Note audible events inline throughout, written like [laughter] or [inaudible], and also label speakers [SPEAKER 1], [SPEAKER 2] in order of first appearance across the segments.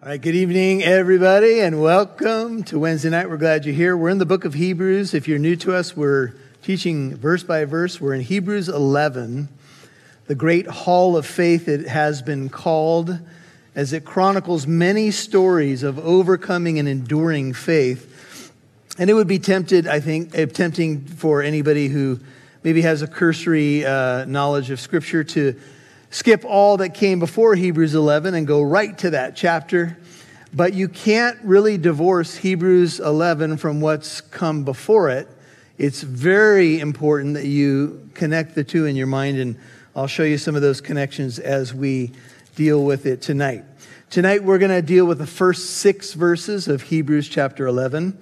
[SPEAKER 1] All right, good evening, everybody, and welcome to Wednesday night. We're glad you're here. We're in the book of Hebrews. If you're new to us, we're teaching verse by verse. We're in Hebrews 11, the great hall of faith, it has been called, as it chronicles many stories of overcoming and enduring faith. And it would be tempted, I think, uh, tempting for anybody who maybe has a cursory uh, knowledge of Scripture to skip all that came before Hebrews 11 and go right to that chapter. But you can't really divorce Hebrews 11 from what's come before it. It's very important that you connect the two in your mind, and I'll show you some of those connections as we deal with it tonight. Tonight, we're going to deal with the first six verses of Hebrews chapter 11.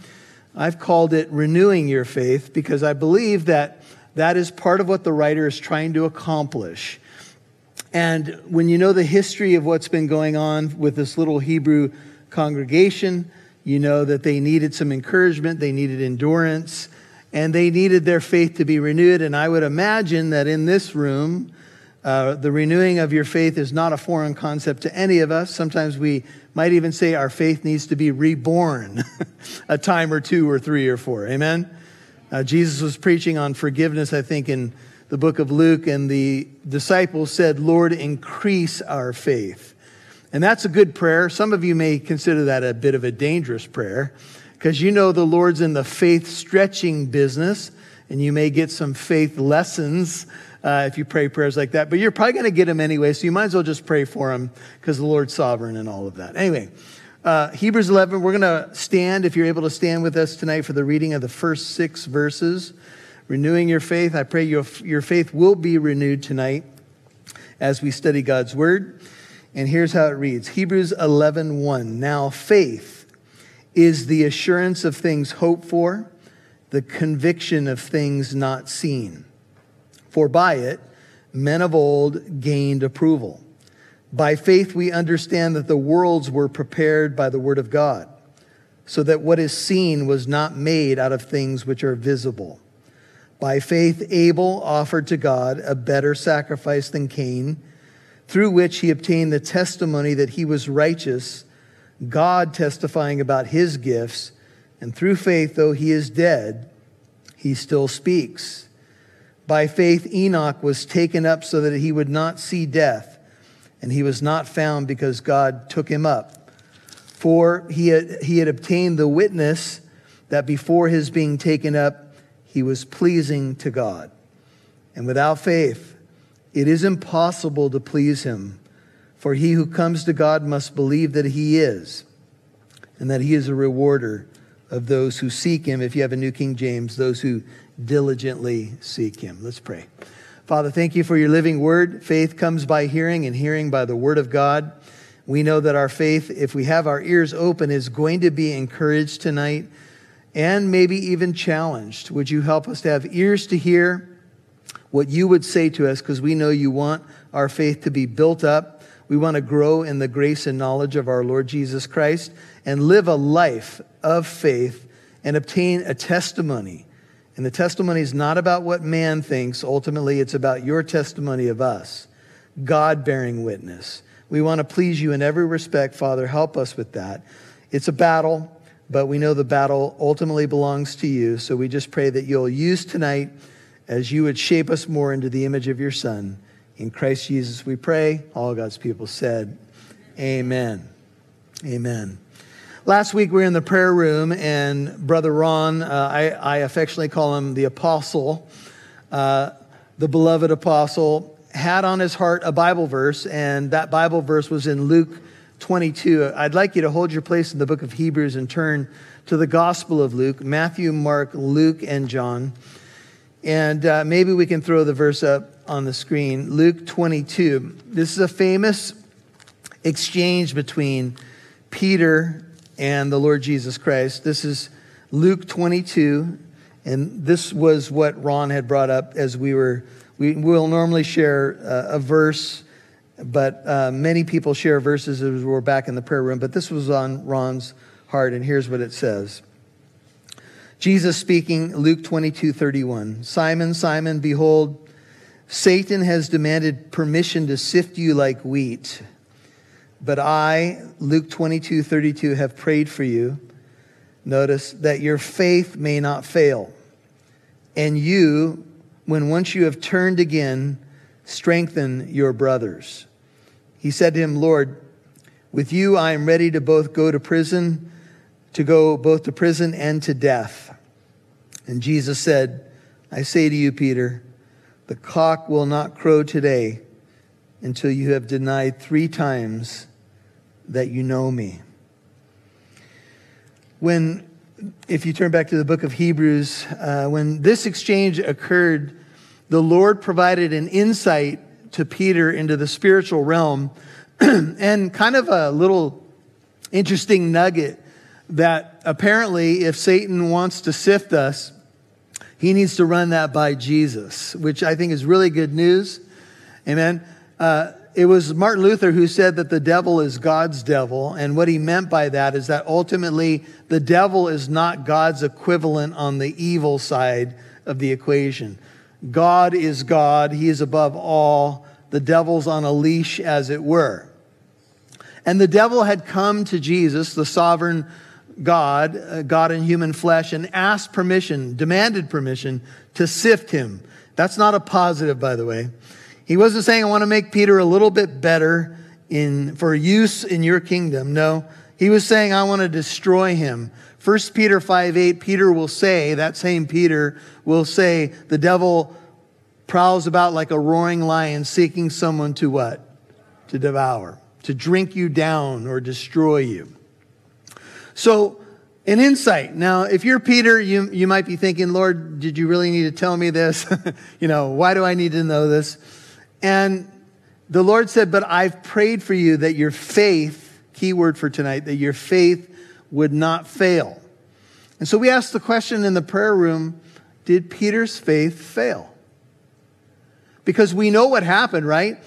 [SPEAKER 1] I've called it Renewing Your Faith because I believe that that is part of what the writer is trying to accomplish. And when you know the history of what's been going on with this little Hebrew congregation, you know that they needed some encouragement, they needed endurance, and they needed their faith to be renewed. And I would imagine that in this room, uh, the renewing of your faith is not a foreign concept to any of us. Sometimes we might even say our faith needs to be reborn [laughs] a time or two or three or four. Amen? Uh, Jesus was preaching on forgiveness, I think, in the book of Luke, and the disciples said, Lord, increase our faith. And that's a good prayer. Some of you may consider that a bit of a dangerous prayer because you know the Lord's in the faith stretching business, and you may get some faith lessons uh, if you pray prayers like that. But you're probably going to get them anyway, so you might as well just pray for them because the Lord's sovereign and all of that. Anyway, uh, Hebrews 11, we're going to stand, if you're able to stand with us tonight for the reading of the first six verses renewing your faith. I pray your, your faith will be renewed tonight as we study God's word. And here's how it reads Hebrews 11 1. Now, faith is the assurance of things hoped for, the conviction of things not seen. For by it, men of old gained approval. By faith, we understand that the worlds were prepared by the word of God, so that what is seen was not made out of things which are visible. By faith, Abel offered to God a better sacrifice than Cain, through which he obtained the testimony that he was righteous, God testifying about his gifts. And through faith, though he is dead, he still speaks. By faith, Enoch was taken up so that he would not see death, and he was not found because God took him up. For he had, he had obtained the witness that before his being taken up, he was pleasing to God. And without faith, it is impossible to please him. For he who comes to God must believe that he is, and that he is a rewarder of those who seek him. If you have a New King James, those who diligently seek him. Let's pray. Father, thank you for your living word. Faith comes by hearing, and hearing by the word of God. We know that our faith, if we have our ears open, is going to be encouraged tonight and maybe even challenged. Would you help us to have ears to hear what you would say to us because we know you want our faith to be built up. We want to grow in the grace and knowledge of our Lord Jesus Christ and live a life of faith and obtain a testimony. And the testimony is not about what man thinks. Ultimately, it's about your testimony of us, God bearing witness. We want to please you in every respect, Father. Help us with that. It's a battle but we know the battle ultimately belongs to you. So we just pray that you'll use tonight as you would shape us more into the image of your Son. In Christ Jesus, we pray. All God's people said, Amen. Amen. Last week we were in the prayer room, and Brother Ron, uh, I, I, affectionately call him the apostle, uh, the beloved apostle, had on his heart a Bible verse, and that Bible verse was in Luke 22. I'd like you to hold your place in the book of Hebrews and turn to the Gospel of Luke Matthew, Mark, Luke, and John. And uh, maybe we can throw the verse up on the screen. Luke 22. This is a famous exchange between Peter and the Lord Jesus Christ. This is Luke 22. And this was what Ron had brought up as we were, we will normally share uh, a verse but uh, many people share verses as we're back in the prayer room, but this was on Ron's heart, and here's what it says. Jesus speaking, Luke 22 31. Simon, Simon, behold, Satan has demanded permission to sift you like wheat. But I, Luke 22 32, have prayed for you. Notice that your faith may not fail. And you, when once you have turned again, strengthen your brothers. He said to him, Lord, with you I am ready to both go to prison, to go both to prison and to death. And Jesus said, I say to you, Peter, the cock will not crow today until you have denied three times that you know me. When, if you turn back to the book of Hebrews, uh, when this exchange occurred, the Lord provided an insight to Peter into the spiritual realm [clears throat] and kind of a little interesting nugget that apparently, if Satan wants to sift us, he needs to run that by Jesus, which I think is really good news. Amen. Uh, it was Martin Luther who said that the devil is God's devil. And what he meant by that is that ultimately the devil is not God's equivalent on the evil side of the equation. God is God, he is above all. The devil's on a leash, as it were. And the devil had come to Jesus, the sovereign God, uh, God in human flesh, and asked permission, demanded permission to sift him. That's not a positive, by the way. He wasn't saying, I want to make Peter a little bit better in, for use in your kingdom. No, he was saying, I want to destroy him. 1 Peter 5 8, Peter will say, that same Peter will say, the devil prowls about like a roaring lion seeking someone to what? To devour, to drink you down or destroy you. So, an insight. Now, if you're Peter, you, you might be thinking, Lord, did you really need to tell me this? [laughs] you know, why do I need to know this? And the Lord said, But I've prayed for you that your faith, key word for tonight, that your faith would not fail. And so we asked the question in the prayer room Did Peter's faith fail? Because we know what happened, right?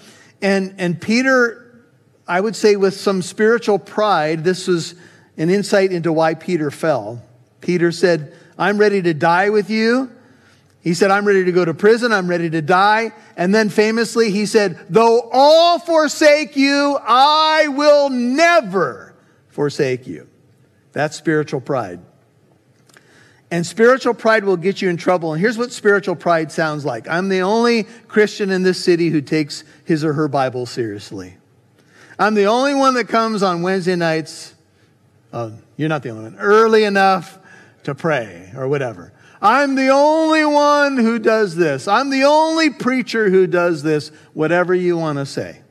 [SPEAKER 1] And, and Peter, I would say with some spiritual pride, this was an insight into why Peter fell. Peter said, I'm ready to die with you. He said, I'm ready to go to prison. I'm ready to die. And then famously, he said, Though all forsake you, I will never forsake you. That's spiritual pride. And spiritual pride will get you in trouble. And here's what spiritual pride sounds like I'm the only Christian in this city who takes his or her Bible seriously. I'm the only one that comes on Wednesday nights uh, you're not the only one. Early enough to pray or whatever. I'm the only one who does this. I'm the only preacher who does this, whatever you want to say.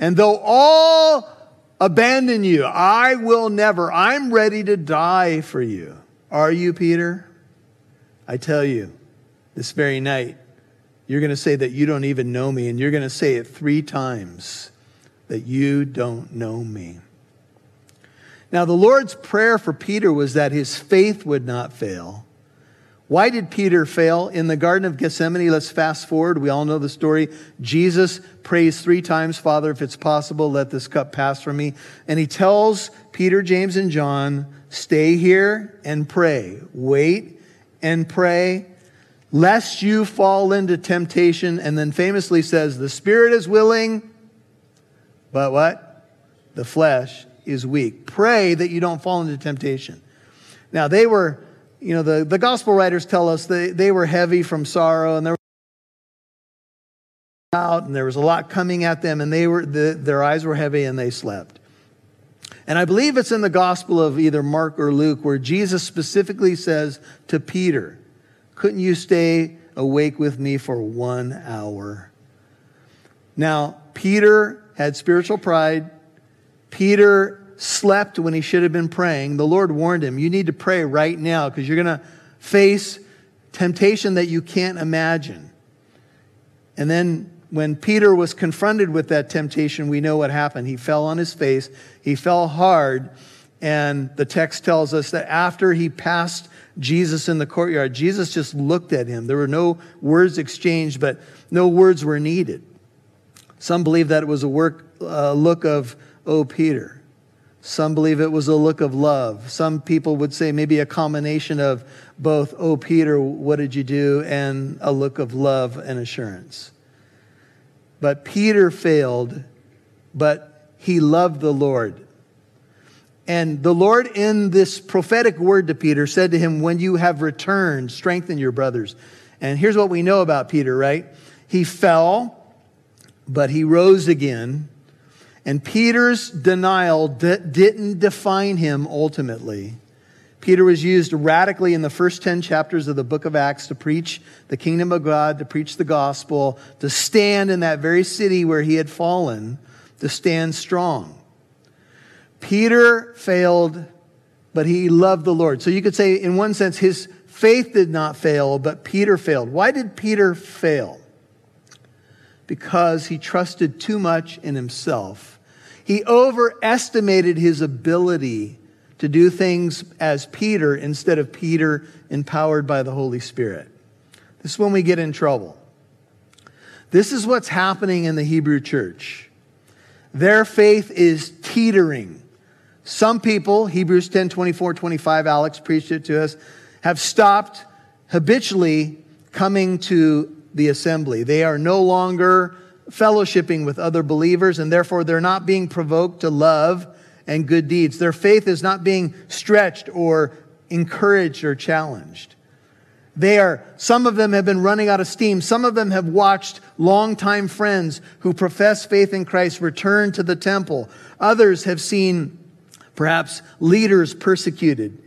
[SPEAKER 1] And though all abandon you, I will never. I'm ready to die for you. Are you, Peter? I tell you, this very night, you're going to say that you don't even know me, and you're going to say it three times that you don't know me. Now, the Lord's prayer for Peter was that his faith would not fail. Why did Peter fail? In the Garden of Gethsemane, let's fast forward. We all know the story. Jesus prays three times, Father, if it's possible, let this cup pass from me. And he tells Peter, James, and John, stay here and pray. Wait and pray, lest you fall into temptation. And then famously says, the spirit is willing, but what? The flesh is weak. Pray that you don't fall into temptation. Now, they were, you know, the, the gospel writers tell us they, they were heavy from sorrow and they were out and there was a lot coming at them and they were, the, their eyes were heavy and they slept. And I believe it's in the gospel of either Mark or Luke where Jesus specifically says to Peter, Couldn't you stay awake with me for one hour? Now, Peter had spiritual pride. Peter slept when he should have been praying. The Lord warned him, You need to pray right now because you're going to face temptation that you can't imagine. And then when Peter was confronted with that temptation, we know what happened. He fell on his face, he fell hard. And the text tells us that after he passed Jesus in the courtyard, Jesus just looked at him. There were no words exchanged, but no words were needed. Some believe that it was a work, uh, look of oh, Peter. Some believe it was a look of love. Some people would say maybe a combination of both, oh, Peter, what did you do? and a look of love and assurance. But Peter failed, but he loved the Lord. And the Lord, in this prophetic word to Peter, said to him, When you have returned, strengthen your brothers. And here's what we know about Peter, right? He fell, but he rose again. And Peter's denial d- didn't define him ultimately. Peter was used radically in the first 10 chapters of the book of Acts to preach the kingdom of God, to preach the gospel, to stand in that very city where he had fallen, to stand strong. Peter failed, but he loved the Lord. So you could say, in one sense, his faith did not fail, but Peter failed. Why did Peter fail? Because he trusted too much in himself. He overestimated his ability to do things as Peter instead of Peter empowered by the Holy Spirit. This is when we get in trouble. This is what's happening in the Hebrew church. Their faith is teetering. Some people, Hebrews 10 24, 25, Alex preached it to us, have stopped habitually coming to the assembly. They are no longer fellowshipping with other believers, and therefore they're not being provoked to love and good deeds. Their faith is not being stretched or encouraged or challenged. They are, some of them have been running out of steam. Some of them have watched longtime friends who profess faith in Christ return to the temple. Others have seen perhaps leaders persecuted.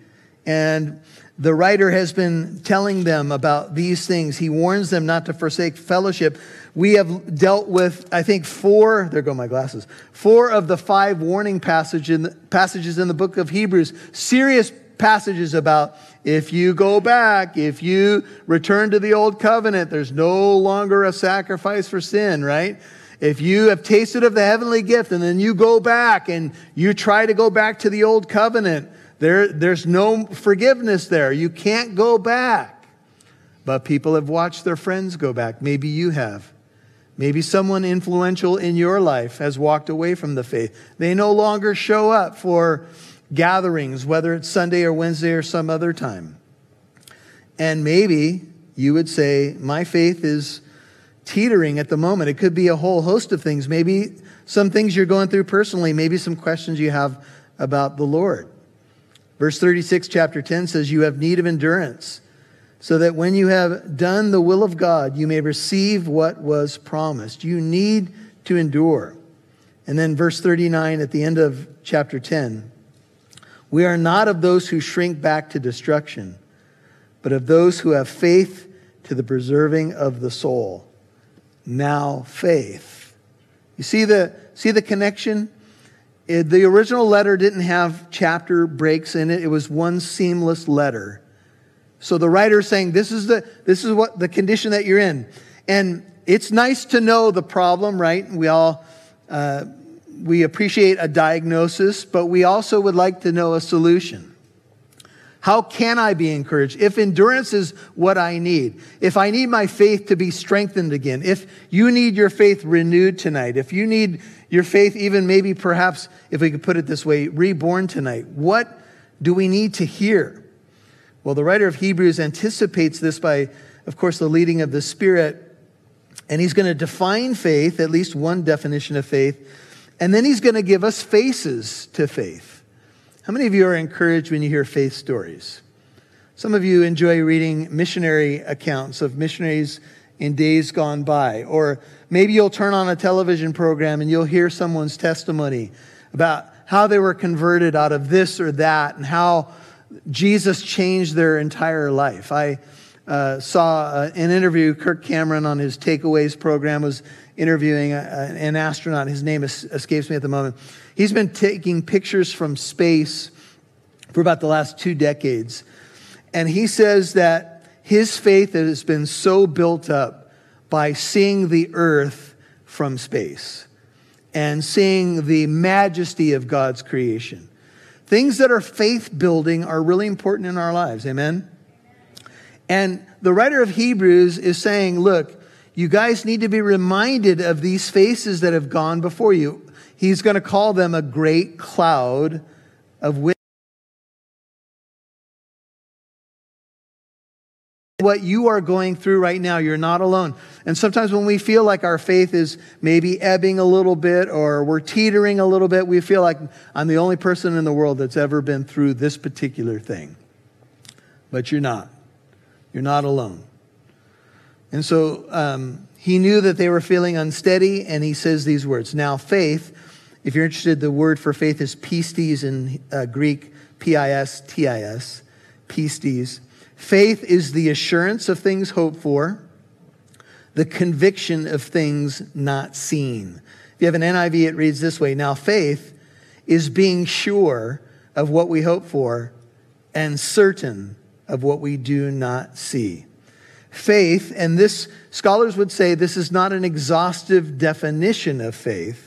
[SPEAKER 1] And the writer has been telling them about these things. He warns them not to forsake fellowship. We have dealt with, I think, four, there go my glasses, four of the five warning passage in passages in the book of Hebrews, serious passages about if you go back, if you return to the old covenant, there's no longer a sacrifice for sin, right? If you have tasted of the heavenly gift and then you go back and you try to go back to the old covenant, there, there's no forgiveness there. You can't go back. But people have watched their friends go back. Maybe you have. Maybe someone influential in your life has walked away from the faith. They no longer show up for gatherings, whether it's Sunday or Wednesday or some other time. And maybe you would say, My faith is teetering at the moment. It could be a whole host of things. Maybe some things you're going through personally, maybe some questions you have about the Lord. Verse 36, chapter 10 says, You have need of endurance, so that when you have done the will of God, you may receive what was promised. You need to endure. And then verse 39 at the end of chapter 10 We are not of those who shrink back to destruction, but of those who have faith to the preserving of the soul now faith. You see the, see the connection? It, the original letter didn't have chapter breaks in it, it was one seamless letter. So the writer is saying, this is, the, this is what the condition that you're in. And it's nice to know the problem, right? We all, uh, we appreciate a diagnosis, but we also would like to know a solution. How can I be encouraged? If endurance is what I need, if I need my faith to be strengthened again, if you need your faith renewed tonight, if you need your faith even maybe perhaps, if we could put it this way, reborn tonight, what do we need to hear? Well, the writer of Hebrews anticipates this by, of course, the leading of the Spirit. And he's going to define faith, at least one definition of faith. And then he's going to give us faces to faith. How many of you are encouraged when you hear faith stories? Some of you enjoy reading missionary accounts of missionaries in days gone by. Or maybe you'll turn on a television program and you'll hear someone's testimony about how they were converted out of this or that and how Jesus changed their entire life. I uh, saw uh, an interview, Kirk Cameron on his Takeaways program was interviewing a, an astronaut. His name escapes me at the moment. He's been taking pictures from space for about the last two decades. And he says that his faith has been so built up by seeing the earth from space and seeing the majesty of God's creation. Things that are faith building are really important in our lives. Amen? And the writer of Hebrews is saying, look, you guys need to be reminded of these faces that have gone before you. He's going to call them a great cloud of witnesses. What you are going through right now. You're not alone. And sometimes when we feel like our faith is maybe ebbing a little bit or we're teetering a little bit, we feel like I'm the only person in the world that's ever been through this particular thing. But you're not. You're not alone. And so um, he knew that they were feeling unsteady, and he says these words. Now, faith, if you're interested, the word for faith is pistis in uh, Greek, P I S T I S, pistis. Faith is the assurance of things hoped for, the conviction of things not seen. If you have an NIV, it reads this way Now, faith is being sure of what we hope for and certain of what we do not see. Faith, and this, scholars would say this is not an exhaustive definition of faith.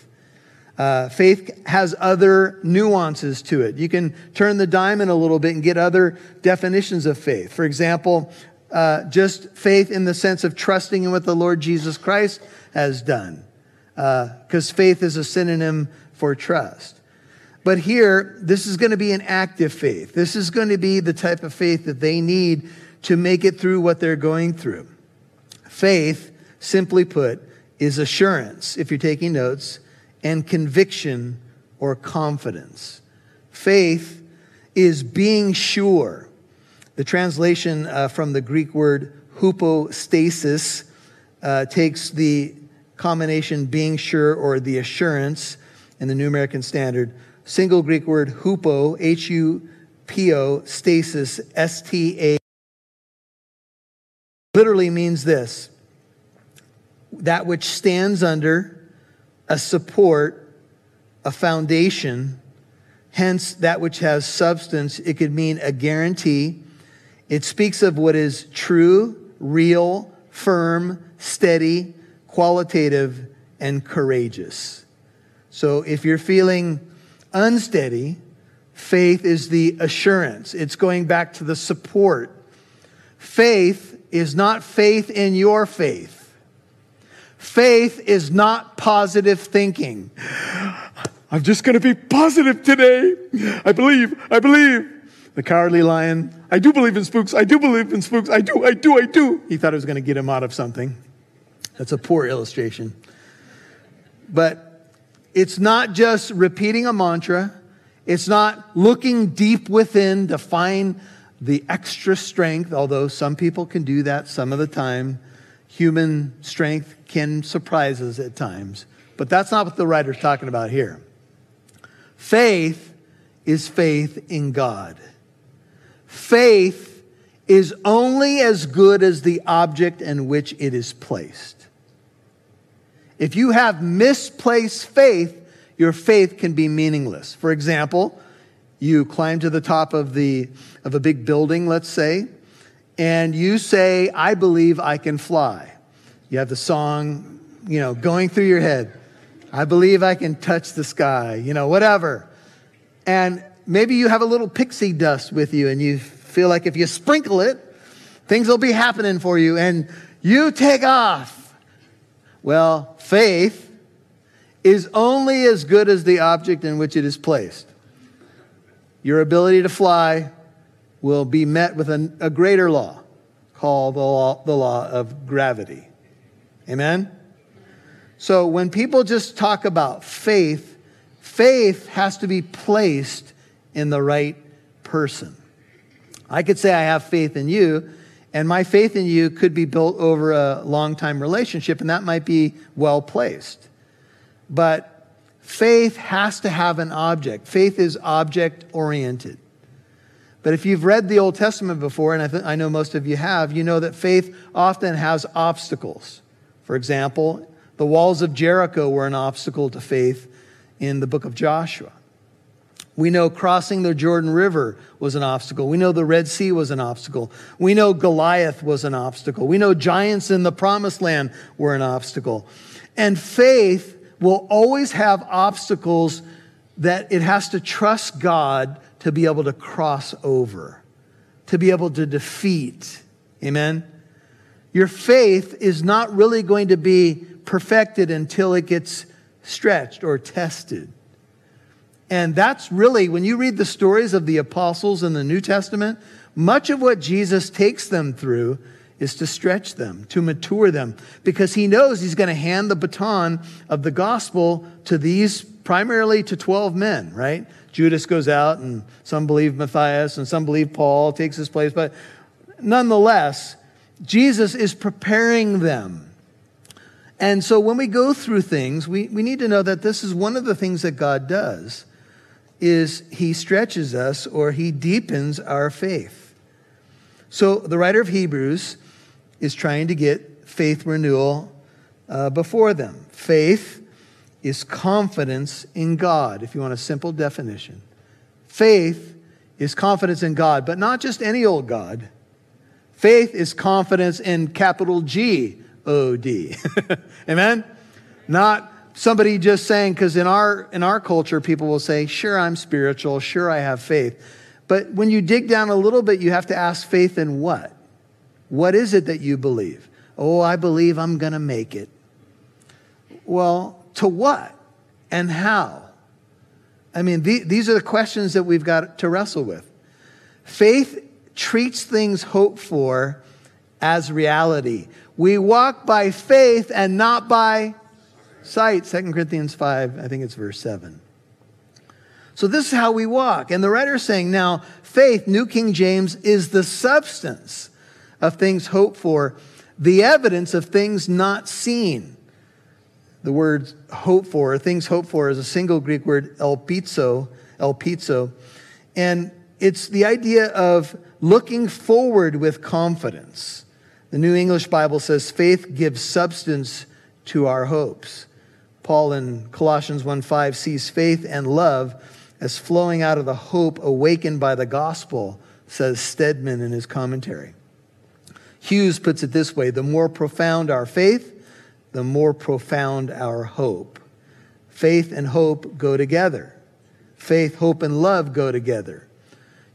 [SPEAKER 1] Uh, faith has other nuances to it. You can turn the diamond a little bit and get other definitions of faith. For example, uh, just faith in the sense of trusting in what the Lord Jesus Christ has done, because uh, faith is a synonym for trust. But here, this is going to be an active faith. This is going to be the type of faith that they need to make it through what they're going through. Faith, simply put, is assurance, if you're taking notes, and conviction or confidence. Faith is being sure. The translation uh, from the Greek word hypostasis uh, takes the combination being sure or the assurance in the New American Standard single Greek word hupo, H U P O, stasis, S T A, literally means this that which stands under a support, a foundation, hence that which has substance. It could mean a guarantee. It speaks of what is true, real, firm, steady, qualitative, and courageous. So if you're feeling unsteady, faith is the assurance. It's going back to the support. Faith is not faith in your faith. Faith is not positive thinking. I'm just going to be positive today. I believe, I believe. The cowardly lion, I do believe in spooks. I do believe in spooks. I do, I do, I do. He thought it was going to get him out of something. That's a poor illustration. But it's not just repeating a mantra. It's not looking deep within to find the extra strength, although some people can do that some of the time. Human strength can surprise us at times. But that's not what the writer's talking about here. Faith is faith in God. Faith is only as good as the object in which it is placed. If you have misplaced faith, your faith can be meaningless. For example, you climb to the top of, the, of a big building, let's say, and you say, I believe I can fly. You have the song, you know, going through your head. I believe I can touch the sky, you know, whatever. And maybe you have a little pixie dust with you and you feel like if you sprinkle it, things will be happening for you and you take off. Well, faith is only as good as the object in which it is placed. Your ability to fly will be met with a, greater law called the law, the law of gravity. Amen? So when people just talk about faith, faith has to be placed in the right person. I could say I have faith in you, and my faith in you could be built over a long time relationship, and that might be well placed. But faith has to have an object. Faith is object oriented. But if you've read the Old Testament before, and I, th- I know most of you have, you know that faith often has obstacles. For example, the walls of Jericho were an obstacle to faith in the book of Joshua. We know crossing the Jordan River was an obstacle. We know the Red Sea was an obstacle. We know Goliath was an obstacle. We know giants in the promised land were an obstacle. And faith will always have obstacles that it has to trust God to be able to cross over, to be able to defeat. Amen? Your faith is not really going to be perfected until it gets stretched or tested. And that's really, when you read the stories of the apostles in the New Testament, much of what Jesus takes them through is to stretch them, to mature them, because he knows he's going to hand the baton of the gospel to these primarily to 12 men, right? Judas goes out, and some believe Matthias, and some believe Paul takes his place. But nonetheless, Jesus is preparing them. And so when we go through things, we, we need to know that this is one of the things that God does is he stretches us or he deepens our faith. So the writer of Hebrews is trying to get faith renewal uh, before them. Faith is confidence in God, if you want a simple definition. Faith is confidence in God, but not just any old God. Faith is confidence in capital G O D. [laughs] Amen? Not somebody just saying, because in our, in our culture, people will say, sure, I'm spiritual, sure, I have faith. But when you dig down a little bit, you have to ask faith in what? What is it that you believe? Oh, I believe I'm going to make it. Well, to what and how? I mean, the, these are the questions that we've got to wrestle with. Faith treats things hoped for as reality. We walk by faith and not by sight. 2 Corinthians 5, I think it's verse 7. So this is how we walk. And the writer is saying now, faith, New King James, is the substance of things hoped for, the evidence of things not seen. The word hope for, things hoped for, is a single Greek word, elpizo, elpizo. And it's the idea of looking forward with confidence. The New English Bible says faith gives substance to our hopes. Paul in Colossians 1:5 sees faith and love as flowing out of the hope awakened by the gospel, says Stedman in his commentary. Hughes puts it this way the more profound our faith, the more profound our hope. Faith and hope go together. Faith, hope, and love go together.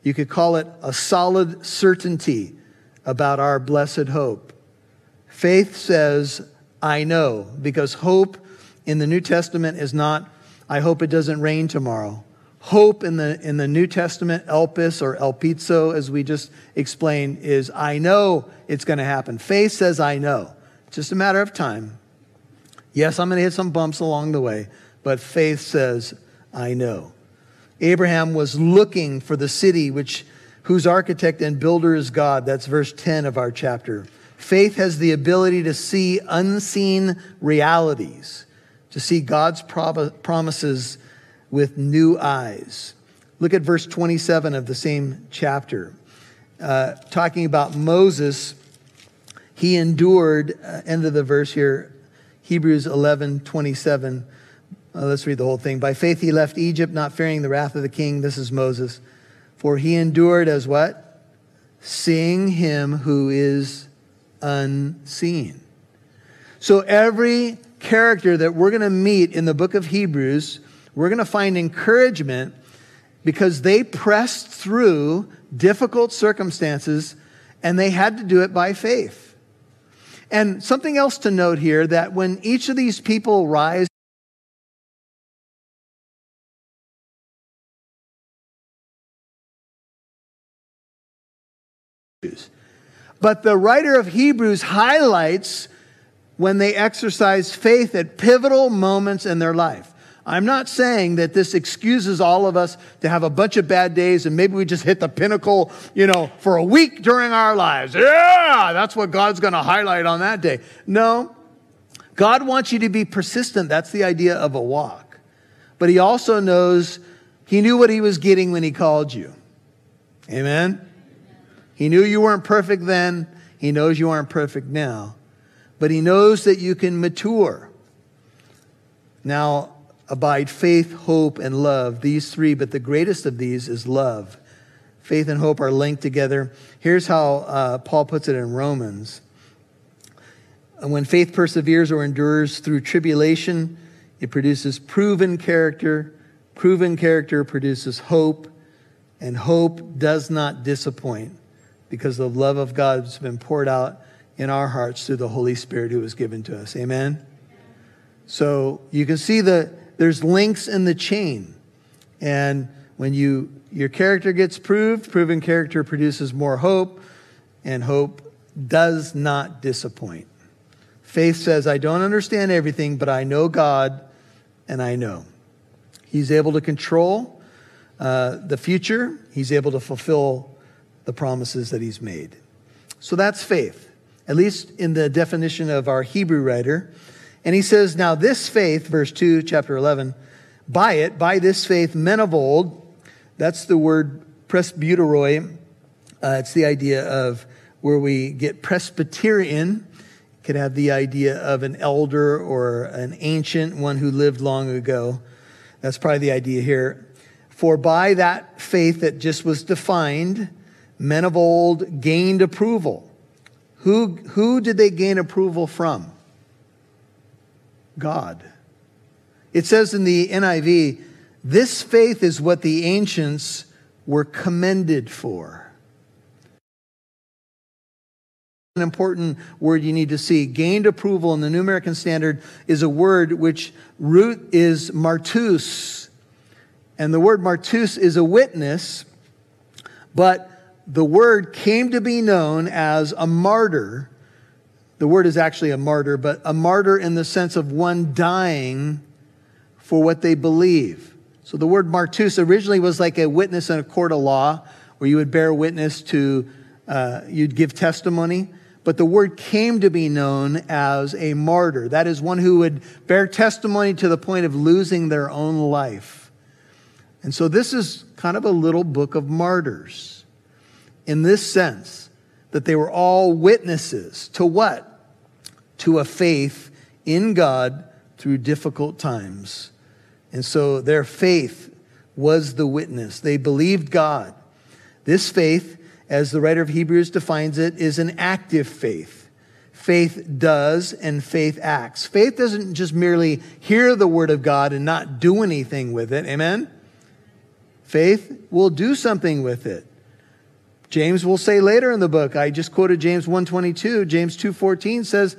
[SPEAKER 1] You could call it a solid certainty about our blessed hope. Faith says, I know, because hope in the New Testament is not, I hope it doesn't rain tomorrow. Hope in the, in the New Testament, elpis or elpizo, as we just explained, is I know it's going to happen. Faith says, I know. It's just a matter of time. Yes, I'm going to hit some bumps along the way, but faith says, I know. Abraham was looking for the city which, whose architect and builder is God. That's verse 10 of our chapter. Faith has the ability to see unseen realities, to see God's promises with new eyes. Look at verse 27 of the same chapter. Uh, talking about Moses, he endured, uh, end of the verse here, Hebrews 11 27. Uh, let's read the whole thing. By faith he left Egypt, not fearing the wrath of the king. This is Moses. For he endured as what? Seeing him who is unseen. So every character that we're going to meet in the book of Hebrews, we're going to find encouragement because they pressed through difficult circumstances and they had to do it by faith. And something else to note here that when each of these people rise But the writer of Hebrews highlights when they exercise faith at pivotal moments in their life. I'm not saying that this excuses all of us to have a bunch of bad days and maybe we just hit the pinnacle, you know, for a week during our lives. Yeah, that's what God's going to highlight on that day. No, God wants you to be persistent. That's the idea of a walk. But He also knows He knew what He was getting when He called you. Amen? He knew you weren't perfect then. He knows you aren't perfect now. But He knows that you can mature. Now, abide faith, hope, and love. These three, but the greatest of these is love. Faith and hope are linked together. Here's how uh, Paul puts it in Romans. When faith perseveres or endures through tribulation, it produces proven character. Proven character produces hope, and hope does not disappoint because the love of God has been poured out in our hearts through the Holy Spirit who was given to us. Amen? So you can see that there's links in the chain. And when you your character gets proved, proven character produces more hope, and hope does not disappoint. Faith says, I don't understand everything, but I know God and I know. He's able to control uh, the future, He's able to fulfill the promises that He's made. So that's faith, at least in the definition of our Hebrew writer. And he says, Now this faith, verse 2, chapter 11, by it, by this faith, men of old, that's the word presbyteroi. Uh, it's the idea of where we get Presbyterian. Could have the idea of an elder or an ancient, one who lived long ago. That's probably the idea here. For by that faith that just was defined, men of old gained approval. Who, who did they gain approval from? God. It says in the NIV, this faith is what the ancients were commended for. An important word you need to see. Gained approval in the New American Standard is a word which root is martus. And the word martus is a witness, but the word came to be known as a martyr. The word is actually a martyr, but a martyr in the sense of one dying for what they believe. So the word martus originally was like a witness in a court of law, where you would bear witness to, uh, you'd give testimony but the word came to be known as a martyr. That is one who would bear testimony to the point of losing their own life. And so this is kind of a little book of martyrs in this sense that they were all witnesses to what? To a faith in God through difficult times. And so their faith was the witness. They believed God. This faith as the writer of Hebrews defines it, is an active faith. Faith does and faith acts. Faith doesn't just merely hear the word of God and not do anything with it. Amen? Faith will do something with it. James will say later in the book, I just quoted James 122, James 2.14 says,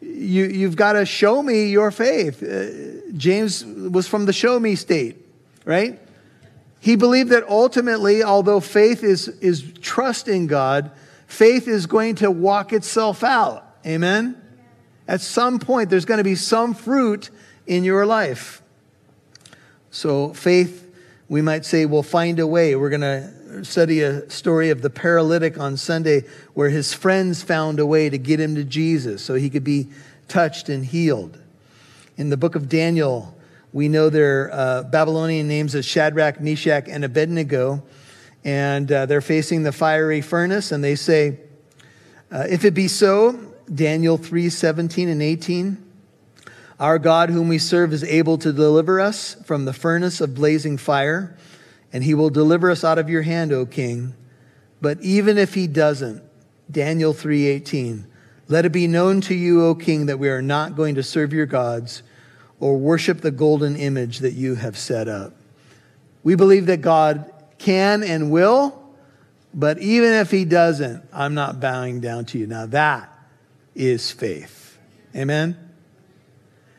[SPEAKER 1] you, you've got to show me your faith. Uh, James was from the show me state, right? He believed that ultimately, although faith is, is trust in God, faith is going to walk itself out. Amen? At some point, there's going to be some fruit in your life. So, faith, we might say, will find a way. We're going to study a story of the paralytic on Sunday where his friends found a way to get him to Jesus so he could be touched and healed. In the book of Daniel, we know their uh, Babylonian names as Shadrach, Meshach, and Abednego. And uh, they're facing the fiery furnace, and they say, uh, If it be so, Daniel 3 17 and 18, our God, whom we serve, is able to deliver us from the furnace of blazing fire, and he will deliver us out of your hand, O king. But even if he doesn't, Daniel 3:18, let it be known to you, O king, that we are not going to serve your gods or worship the golden image that you have set up. We believe that God can and will, but even if he doesn't, I'm not bowing down to you. Now that is faith. Amen?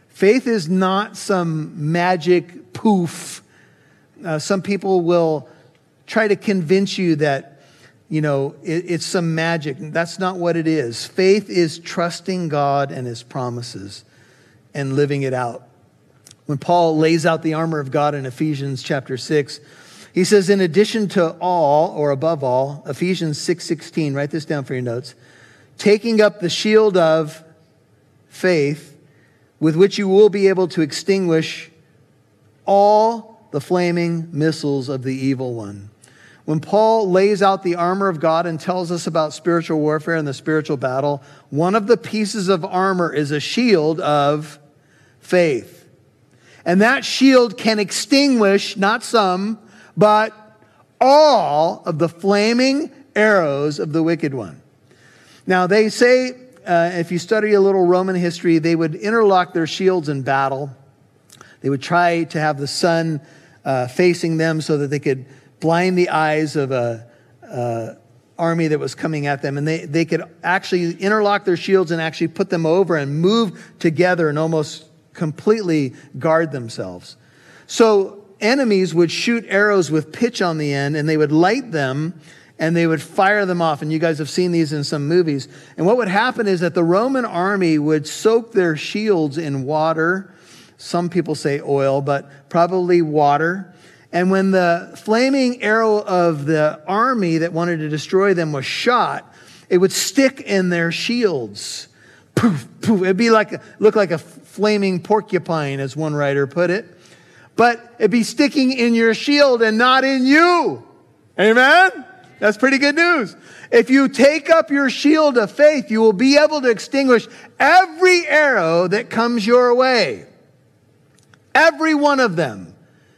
[SPEAKER 1] Faith is not some magic poof. Uh, some people will try to convince you that, you know, it, it's some magic. That's not what it is. Faith is trusting God and his promises and living it out. When Paul lays out the armor of God in Ephesians chapter 6, he says, in addition to all, or above all, Ephesians 6.16, write this down for your notes, taking up the shield of faith, with which you will be able to extinguish all the flaming missiles of the evil one. When Paul lays out the armor of God and tells us about spiritual warfare and the spiritual battle, one of the pieces of armor is a shield of faith. And that shield can extinguish not some, but all of the flaming arrows of the wicked one. Now, they say, uh, if you study a little Roman history, they would interlock their shields in battle. They would try to have the sun uh, facing them so that they could blind the eyes of a, a army that was coming at them. And they, they could actually interlock their shields and actually put them over and move together and almost completely guard themselves. So enemies would shoot arrows with pitch on the end and they would light them and they would fire them off. And you guys have seen these in some movies. And what would happen is that the Roman army would soak their shields in water. Some people say oil, but probably water. And when the flaming arrow of the army that wanted to destroy them was shot, it would stick in their shields. Poof, poof. It'd be like, look like a flaming porcupine, as one writer put it. But it'd be sticking in your shield and not in you. Amen? That's pretty good news. If you take up your shield of faith, you will be able to extinguish every arrow that comes your way. Every one of them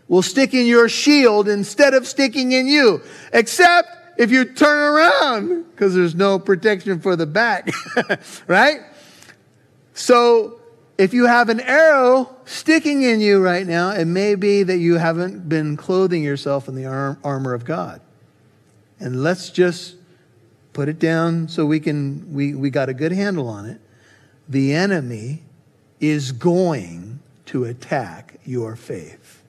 [SPEAKER 1] will stick in your shield instead of sticking in you, except if you turn around because there's no protection for the back, [laughs] right? So if you have an arrow sticking in you right now, it may be that you haven't been clothing yourself in the armor of God. And let's just put it down so we can we, we got a good handle on it. The enemy is going to attack your faith.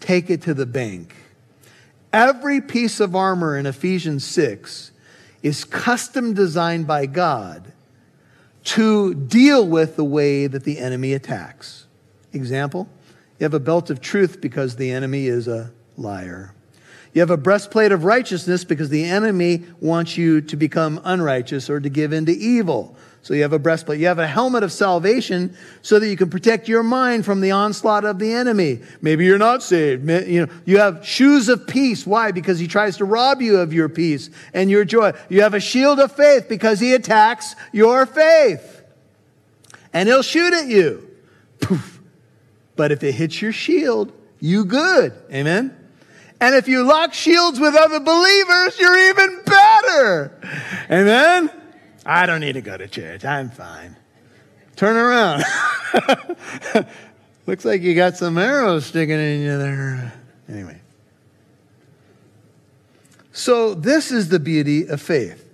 [SPEAKER 1] Take it to the bank. Every piece of armor in Ephesians 6 is custom designed by God to deal with the way that the enemy attacks. Example, you have a belt of truth because the enemy is a liar. You have a breastplate of righteousness because the enemy wants you to become unrighteous or to give in to evil. So you have a breastplate. You have a helmet of salvation so that you can protect your mind from the onslaught of the enemy. Maybe you're not saved. You know, you have shoes of peace. Why? Because he tries to rob you of your peace and your joy. You have a shield of faith because he attacks your faith. And he'll shoot at you. Poof. But if it hits your shield, you good. Amen. And if you lock shields with other believers, you're even better. Amen? I don't need to go to church. I'm fine. Turn around. [laughs] Looks like you got some arrows sticking in you there. Anyway. So, this is the beauty of faith.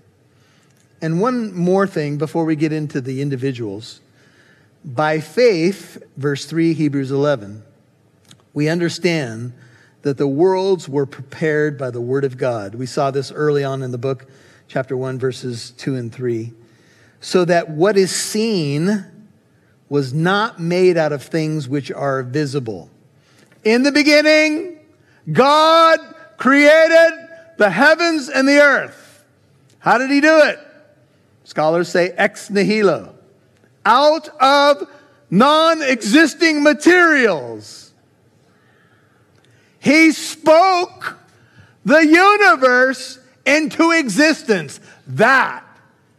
[SPEAKER 1] And one more thing before we get into the individuals. By faith, verse 3, Hebrews 11, we understand that the worlds were prepared by the word of God. We saw this early on in the book, chapter 1, verses 2 and 3. So that what is seen was not made out of things which are visible. In the beginning, God created the heavens and the earth. How did he do it? Scholars say ex nihilo. Out of non existing materials he spoke the universe into existence. That,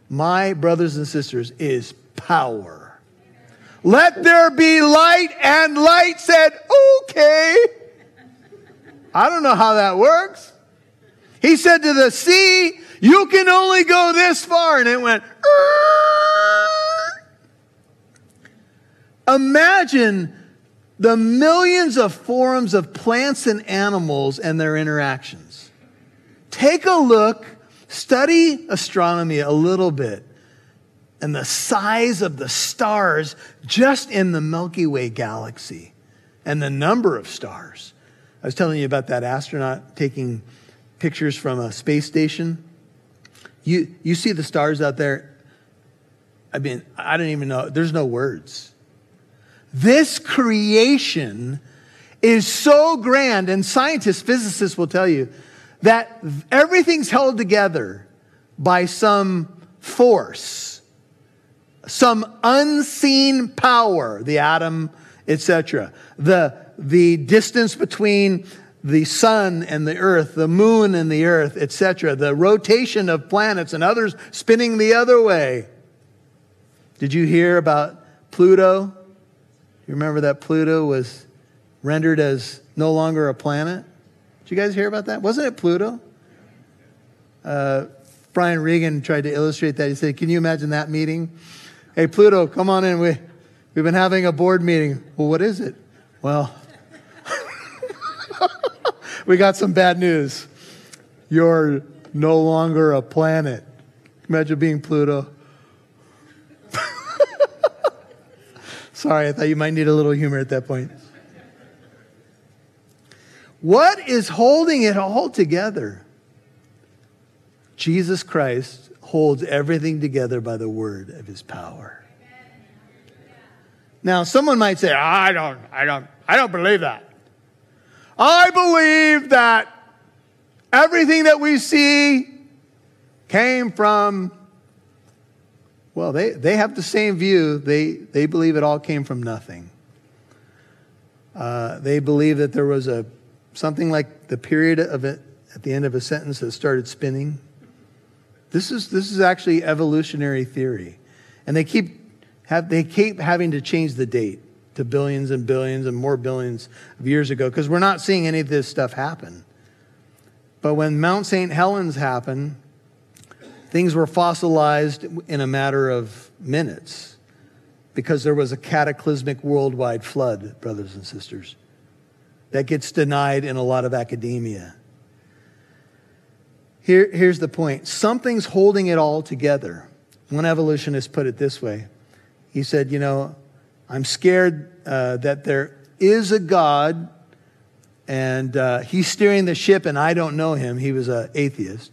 [SPEAKER 1] my brothers and sisters, is power. Let there be light, and light said, okay. I don't know how that works. He said to the sea, You can only go this far. And it went, Imagine the millions of forms of plants and animals and their interactions. Take a look, study astronomy a little bit, and the size of the stars just in the Milky Way galaxy and the number of stars. I was telling you about that astronaut taking pictures from a space station. You, you see the stars out there. I mean, I don't even know. There's no words. This creation is so grand, and scientists, physicists will tell you that everything's held together by some force, some unseen power, the atom, etc. The, the distance between the sun and the earth, the moon and the earth, etc. The rotation of planets and others spinning the other way. Did you hear about Pluto? You remember that Pluto was rendered as no longer a planet? Did you guys hear about that? Wasn't it Pluto? Uh, Brian Regan tried to illustrate that. He said, Can you imagine that meeting? Hey, Pluto, come on in. We, we've been having a board meeting. Well, what is it? Well, [laughs] we got some bad news. You're no longer a planet. Imagine being Pluto. [laughs] Sorry, I thought you might need a little humor at that point. What is holding it all together? Jesus Christ holds everything together by the word of his power. Now, someone might say, I don't, I don't, I don't believe that. I believe that everything that we see came from, well, they, they have the same view. They, they believe it all came from nothing. Uh, they believe that there was a something like the period of it at the end of a sentence that started spinning. This is, this is actually evolutionary theory. And they keep, have, they keep having to change the date to billions and billions and more billions of years ago because we're not seeing any of this stuff happen. But when Mount St. Helens happened, things were fossilized in a matter of minutes because there was a cataclysmic worldwide flood, brothers and sisters, that gets denied in a lot of academia. Here, here's the point something's holding it all together. One evolutionist put it this way He said, You know, I'm scared uh, that there is a God and uh, he's steering the ship and I don't know him. He was an atheist.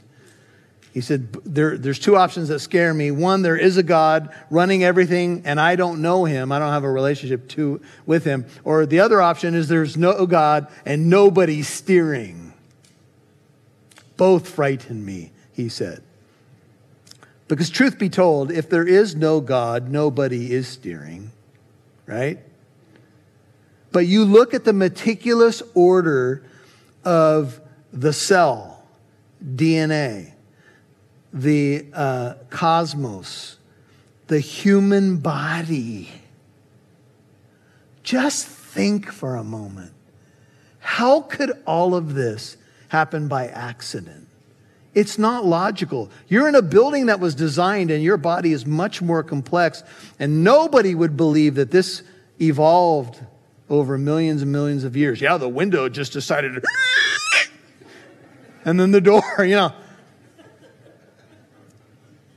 [SPEAKER 1] He said, there, There's two options that scare me. One, there is a God running everything and I don't know him. I don't have a relationship to, with him. Or the other option is there's no God and nobody's steering. Both frighten me, he said. Because, truth be told, if there is no God, nobody is steering right? But you look at the meticulous order of the cell, DNA, the uh, cosmos, the human body. Just think for a moment. How could all of this happen by accident? It's not logical. You're in a building that was designed and your body is much more complex. And nobody would believe that this evolved over millions and millions of years. Yeah, the window just decided [laughs] and then the door, [laughs] you know.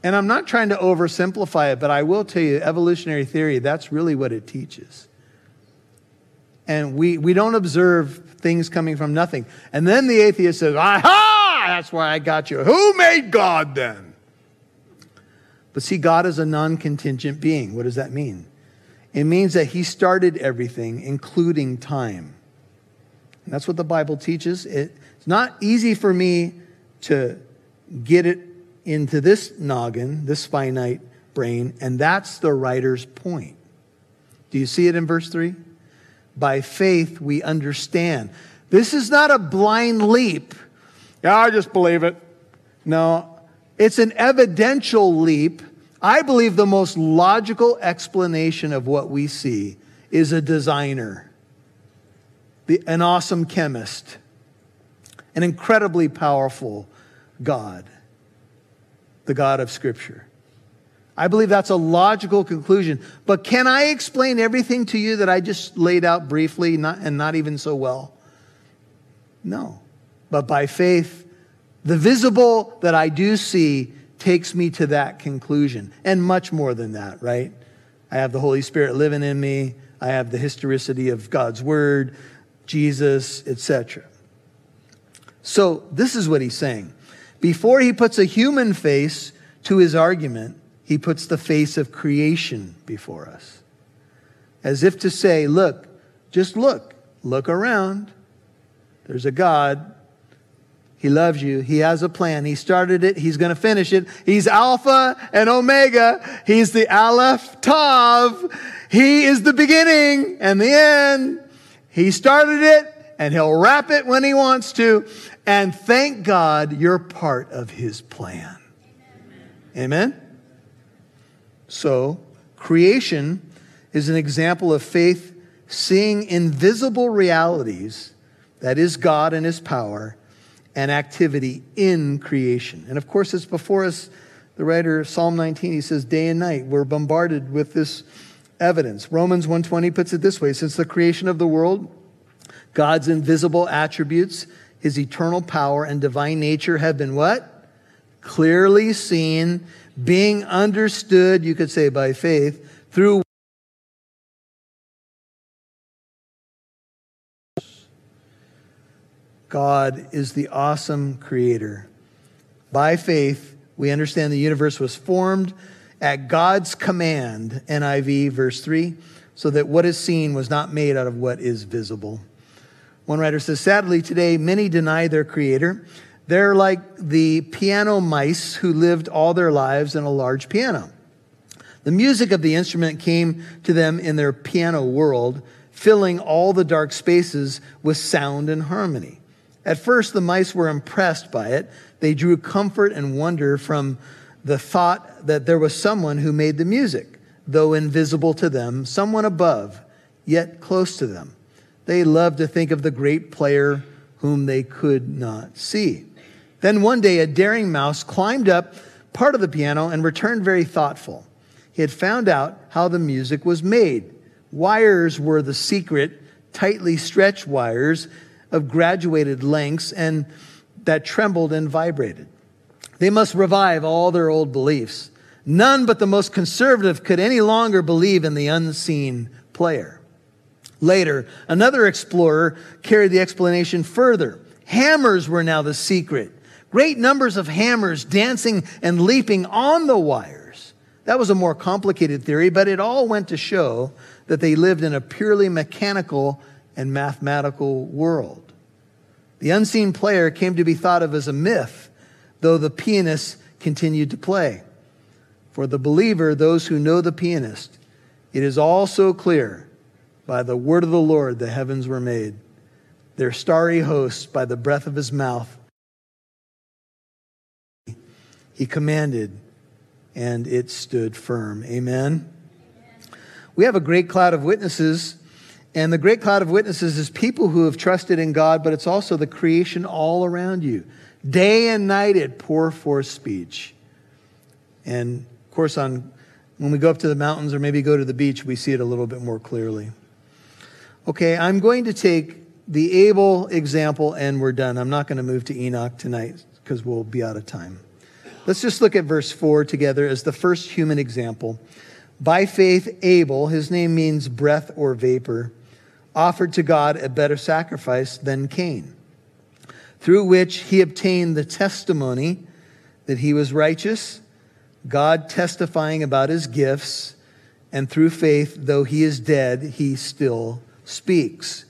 [SPEAKER 1] And I'm not trying to oversimplify it, but I will tell you, evolutionary theory, that's really what it teaches. And we, we don't observe things coming from nothing. And then the atheist says, aha! that's why I got you. Who made God then? But see, God is a non contingent being. What does that mean? It means that He started everything, including time. And that's what the Bible teaches. It, it's not easy for me to get it into this noggin, this finite brain, and that's the writer's point. Do you see it in verse 3? By faith, we understand. This is not a blind leap yeah, I just believe it. No, it's an evidential leap. I believe the most logical explanation of what we see is a designer, the, an awesome chemist, an incredibly powerful God, the God of Scripture. I believe that's a logical conclusion. But can I explain everything to you that I just laid out briefly not, and not even so well? No. But by faith, the visible that I do see takes me to that conclusion, and much more than that, right? I have the Holy Spirit living in me. I have the historicity of God's Word, Jesus, etc. So, this is what he's saying. Before he puts a human face to his argument, he puts the face of creation before us. As if to say, look, just look, look around. There's a God he loves you. He has a plan. He started it. He's going to finish it. He's Alpha and Omega. He's the Aleph Tav. He is the beginning and the end. He started it and he'll wrap it when he wants to. And thank God you're part of his plan. Amen? So, creation is an example of faith seeing invisible realities, that is God and his power and activity in creation. And of course, it's before us. The writer of Psalm 19, he says, day and night, we're bombarded with this evidence. Romans 120 puts it this way Since the creation of the world, God's invisible attributes, his eternal power and divine nature have been what? Clearly seen, being understood, you could say by faith, through God is the awesome creator By faith, we understand the universe was formed at God's command, NIV, verse 3, so that what is seen was not made out of what is visible. One writer says, sadly, today many deny their creator. They're like the piano mice who lived all their lives in a large piano. The music of the instrument came to them in their piano world, filling all the dark spaces with sound and harmony. At first, the mice were impressed by it. They drew comfort and wonder from the thought that there was someone who made the music, though invisible to them, someone above, yet close to them. They loved to think of the great player whom they could not see. Then one day, a daring mouse climbed up part of the piano and returned very thoughtful. He had found out how the music was made. Wires were the secret, tightly stretched wires of graduated lengths and that trembled and vibrated. They must revive all their old beliefs. None but the most conservative could any longer believe in the unseen player. Later, another explorer carried the explanation further. Hammers were now the secret. Great numbers of hammers dancing and leaping on the wires. That was a more complicated theory, but it all went to show that they lived in a purely mechanical and mathematical world. The unseen player came to be thought of as a myth, though the pianist continued to play. For the believer, those who know the pianist, it is all so clear by the word of the Lord the heavens were made, their starry hosts by the breath of his mouth. He commanded, and it stood firm. Amen. We have a great cloud of witnesses and the great cloud of witnesses is people who have trusted in God, but it's also the creation all around you. Day and night it pour forth speech. And of course, on when we go up to the mountains or maybe go to the beach, we see it a little bit more clearly. Okay, I'm going to take the Abel example and we're done. I'm not going to move to Enoch tonight because we'll be out of time. Let's just look at verse 4 together as the first human example. By faith, Abel, his name means breath or vapor offered to God a better sacrifice than Cain, through which he obtained the testimony that he was righteous, God testifying about his gifts, and through faith, though he is dead, he still speaks.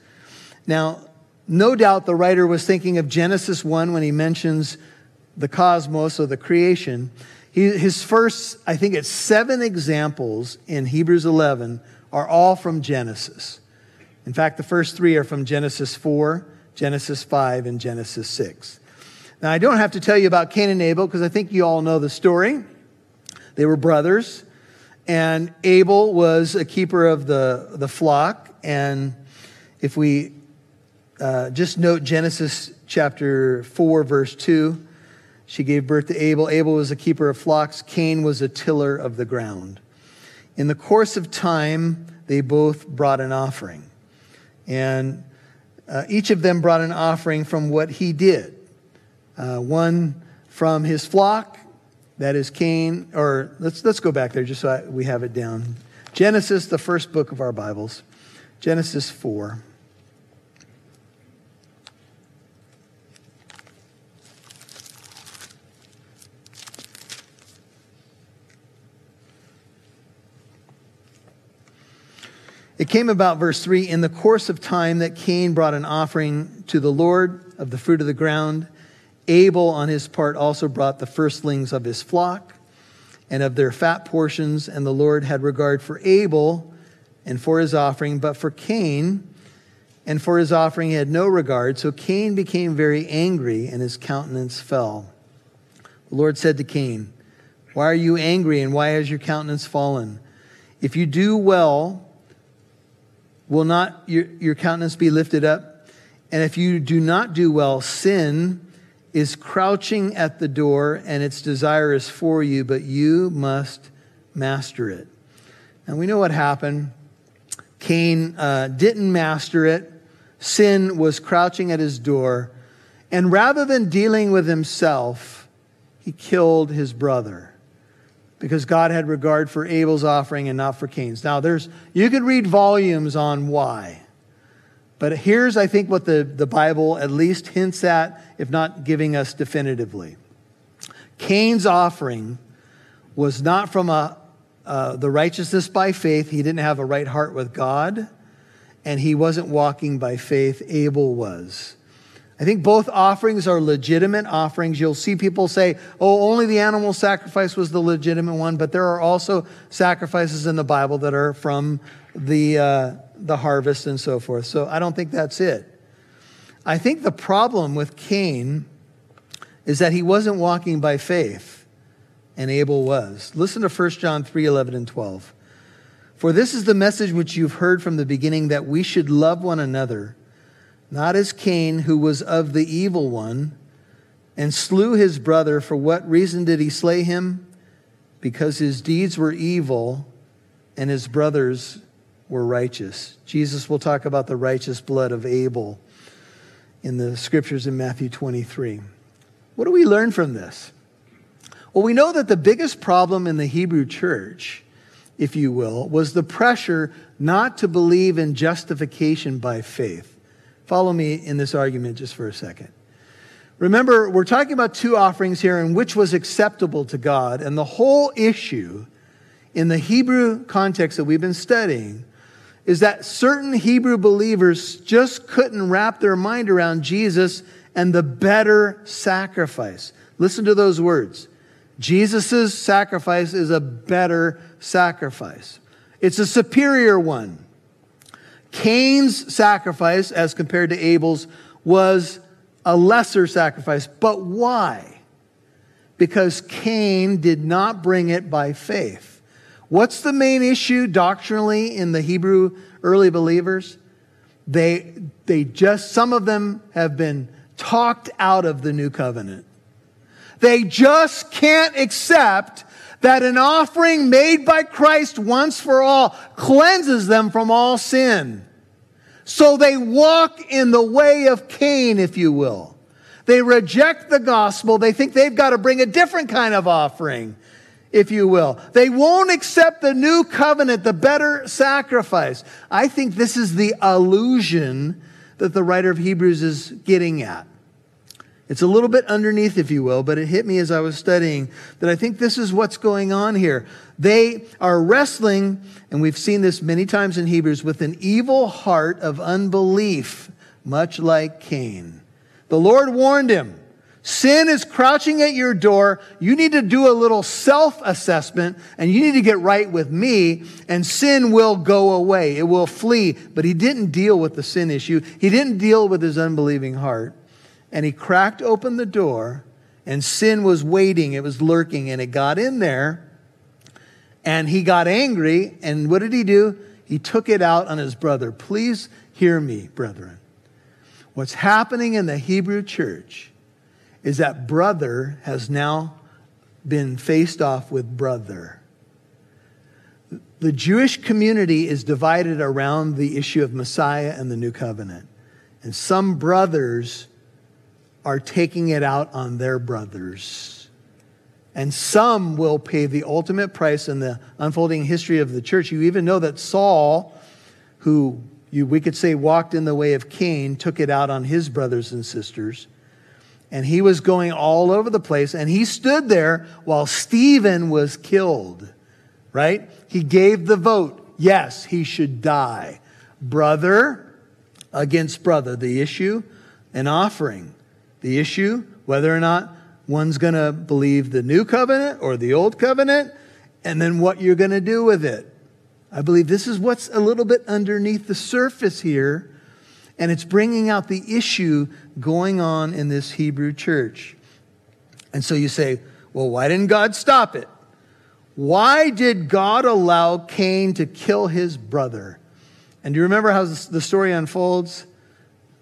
[SPEAKER 1] Now, no doubt the writer was thinking of Genesis 1 when he mentions the cosmos or the creation. He, his first, I think it's seven examples in Hebrews 11 are all from Genesis. In fact, the first three are from Genesis 4, Genesis 5, and Genesis 6. Now, I don't have to tell you about Cain and Abel because I think you all know the story. They were brothers, and Abel was a keeper of the, the flock. And if we uh, just note Genesis chapter 4, verse 2, she gave birth to Abel. Abel was a keeper of flocks, Cain was a tiller of the ground. In the course of time, they both brought an offering. And uh, each of them brought an offering from what he did. Uh, one from his flock, that is Cain, or let's, let's go back there just so I, we have it down. Genesis, the first book of our Bibles, Genesis 4. It came about, verse 3, in the course of time that Cain brought an offering to the Lord of the fruit of the ground. Abel, on his part, also brought the firstlings of his flock and of their fat portions, and the Lord had regard for Abel and for his offering, but for Cain and for his offering he had no regard. So Cain became very angry, and his countenance fell. The Lord said to Cain, Why are you angry, and why has your countenance fallen? If you do well, will not your, your countenance be lifted up? And if you do not do well, sin is crouching at the door and its desire is for you, but you must master it. And we know what happened. Cain uh, didn't master it. Sin was crouching at his door. And rather than dealing with himself, he killed his brother because God had regard for Abel's offering and not for Cain's. Now, there's, you could read volumes on why. But here's, I think, what the, the Bible at least hints at, if not giving us definitively. Cain's offering was not from a, uh, the righteousness by faith. He didn't have a right heart with God, and he wasn't walking by faith. Abel was. I think both offerings are legitimate offerings. You'll see people say, oh, only the animal sacrifice was the legitimate one, but there are also sacrifices in the Bible that are from the, uh, the harvest and so forth. So I don't think that's it. I think the problem with Cain is that he wasn't walking by faith, and Abel was. Listen to 1 John 3 11 and 12. For this is the message which you've heard from the beginning that we should love one another not as Cain, who was of the evil one and slew his brother. For what reason did he slay him? Because his deeds were evil and his brothers were righteous. Jesus will talk about the righteous blood of Abel in the scriptures in Matthew 23. What do we learn from this? Well, we know that the biggest problem in the Hebrew church, if you will, was the pressure not to believe in justification by faith. Follow me in this argument just for a second. Remember, we're talking about two offerings here and which was acceptable to God. And the whole issue in the Hebrew context that we've been studying is that certain Hebrew believers just couldn't wrap their mind around Jesus and the better sacrifice. Listen to those words. Jesus' sacrifice is a better sacrifice. It's a superior one. Cain's sacrifice, as compared to Abel's, was a lesser sacrifice. But why? Because Cain did not bring it by faith. What's the main issue doctrinally in the Hebrew early believers? They, they just, some of them have been talked out of the new covenant. They just can't accept that an offering made by Christ once for all cleanses them from all sin. So they walk in the way of Cain, if you will. They reject the gospel. They think they've got to bring a different kind of offering, if you will. They won't accept the new covenant, the better sacrifice. I think this is the illusion that the writer of Hebrews is getting at. It's a little bit underneath, if you will, but it hit me as I was studying that I think this is what's going on here. They are wrestling, and we've seen this many times in Hebrews, with an evil heart of unbelief, much like Cain. The Lord warned him sin is crouching at your door. You need to do a little self assessment, and you need to get right with me, and sin will go away. It will flee. But he didn't deal with the sin issue, he didn't deal with his unbelieving heart and he cracked open the door, and sin was waiting, it was lurking, and it got in there. And he got angry, and what did he do? He took it out on his brother. Please hear me, brethren. What's happening in the Hebrew church is that brother has now been faced off with brother. The Jewish community is divided around the issue of Messiah and the new covenant. And some brothers are taking it out on their brothers. And some will pay the ultimate price in the unfolding history of the church. You even know that Saul, who you, we could say walked in the way of Cain, took it out on his brothers and sisters. And he was going all over the place. And he stood there while Stephen was killed, right? He gave the vote. Yes, he should die. Brother against brother. The issue, an offering the issue, whether or not one's going to believe the new covenant or the old covenant, and then what you're going to do with it. I believe this is what's a little bit underneath the surface here, and it's bringing out the issue going on in this Hebrew church. And so you say, well, why didn't God stop it? Why did God allow Cain to kill his brother? And do you remember how the story unfolds?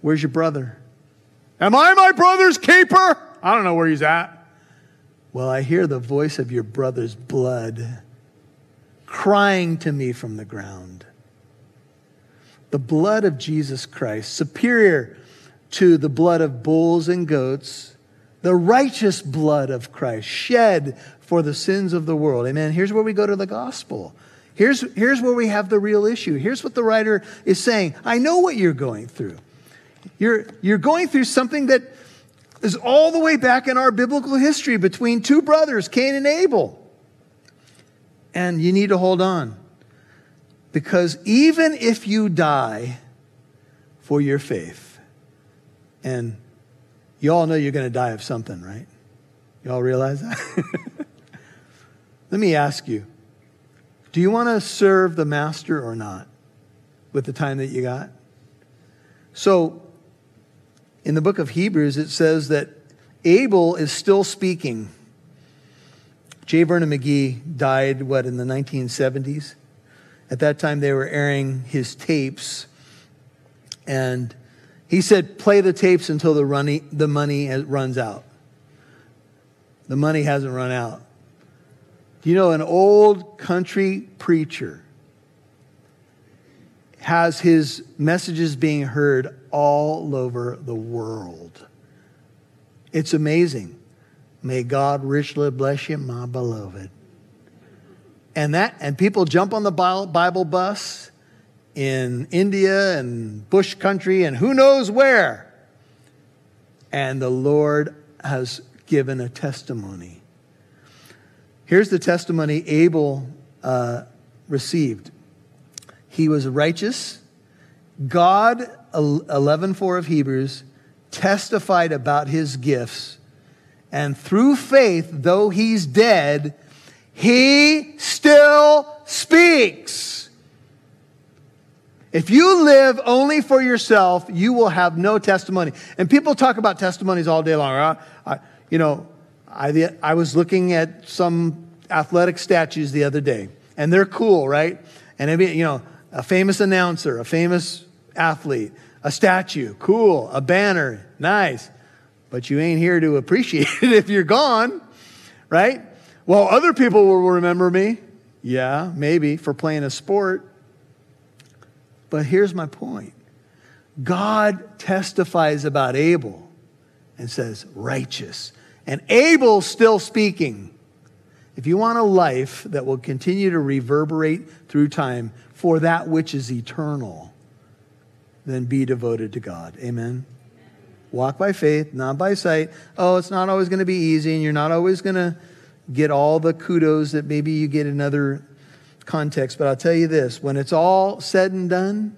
[SPEAKER 1] Where's your brother? Am I my brother's keeper? I don't know where he's at. Well, I hear the voice of your brother's blood crying to me from the ground. The blood of Jesus Christ, superior to the blood of bulls and goats, the righteous blood of Christ shed for the sins of the world. Amen. Here's where we go to the gospel. Here's, here's where we have the real issue. Here's what the writer is saying I know what you're going through. You're, you're going through something that is all the way back in our biblical history between two brothers, Cain and Abel. And you need to hold on. Because even if you die for your faith, and you all know you're going to die of something, right? You all realize that? [laughs] Let me ask you do you want to serve the master or not with the time that you got? So, in the book of Hebrews, it says that Abel is still speaking. J. Vernon McGee died, what, in the 1970s? At that time, they were airing his tapes. And he said, play the tapes until the, runny, the money runs out. The money hasn't run out. You know an old country preacher has his messages being heard all over the world? It's amazing. May God richly bless you, my beloved. And that and people jump on the Bible bus in India and bush country and who knows where. And the Lord has given a testimony. Here's the testimony Abel uh, received. He was righteous. God, uh, 11:4 of Hebrews, testified about his gifts. And through faith, though he's dead, he still speaks. If you live only for yourself, you will have no testimony. And people talk about testimonies all day long. I, you know, I, I was looking at some athletic statues the other day, and they're cool, right? And, it, you know, a famous announcer, a famous athlete, a statue, cool, a banner, nice. But you ain't here to [laughs] appreciate it if you're gone, right? Well, other people will remember me. Yeah, maybe for playing a sport. But here's my point God testifies about Abel and says, righteous. And Abel's still speaking. If you want a life that will continue to reverberate through time for that which is eternal, then be devoted to God. Amen. Walk by faith, not by sight. Oh, it's not always going to be easy, and you're not always going to get all the kudos that maybe you get in other contexts. But I'll tell you this when it's all said and done,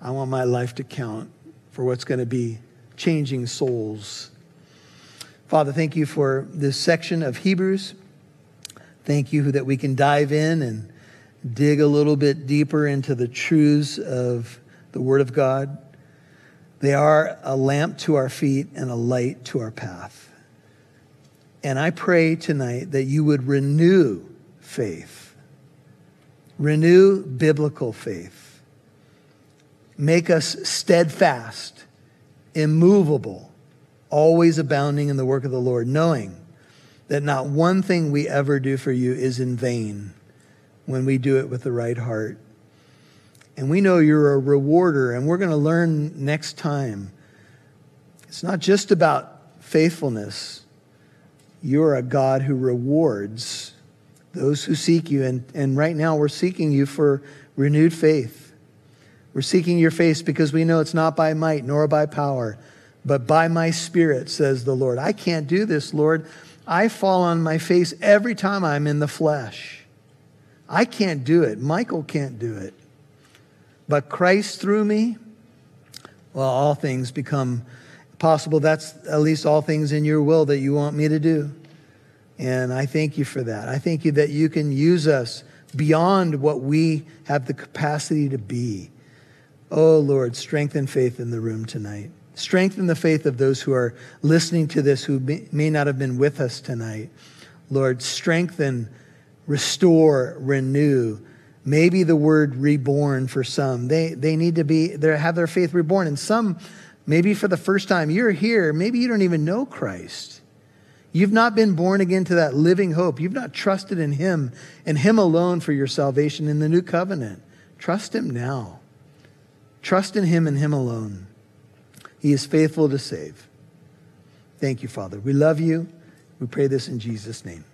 [SPEAKER 1] I want my life to count for what's going to be changing souls Father, thank you for this section of Hebrews. Thank you that we can dive in and dig a little bit deeper into the truths of the Word of God. They are a lamp to our feet and a light to our path. And I pray tonight that you would renew faith, renew biblical faith, make us steadfast, immovable always abounding in the work of the Lord, knowing that not one thing we ever do for you is in vain when we do it with the right heart. And we know you're a rewarder, and we're going to learn next time. It's not just about faithfulness, you're a God who rewards those who seek you. And, and right now, we're seeking you for renewed faith. We're seeking your face because we know it's not by might nor by power but by my spirit, says the Lord. I can't do this, Lord. I fall on my face every time I'm in the flesh. I can't do it. Michael can't do it. But Christ through me, well, all things become possible. That's at least all things in your will that you want me to do. And I thank you for that. I thank you that you can use us beyond what we have the capacity to be. Oh, Lord, strengthen faith in the room tonight. Strengthen the faith of those who are listening to this who may not have been with us tonight. Lord, strengthen, restore, renew. Maybe the word reborn for some. They, they need to be, they have their faith reborn. And some, maybe for the first time, you're here, maybe you don't even know Christ. You've not been born again to that living hope. You've not trusted in Him and Him alone for your salvation in the new covenant. Trust Him now. Trust in Him and Him alone. He is faithful to save. Thank you, Father. We love you. We pray this in Jesus' name.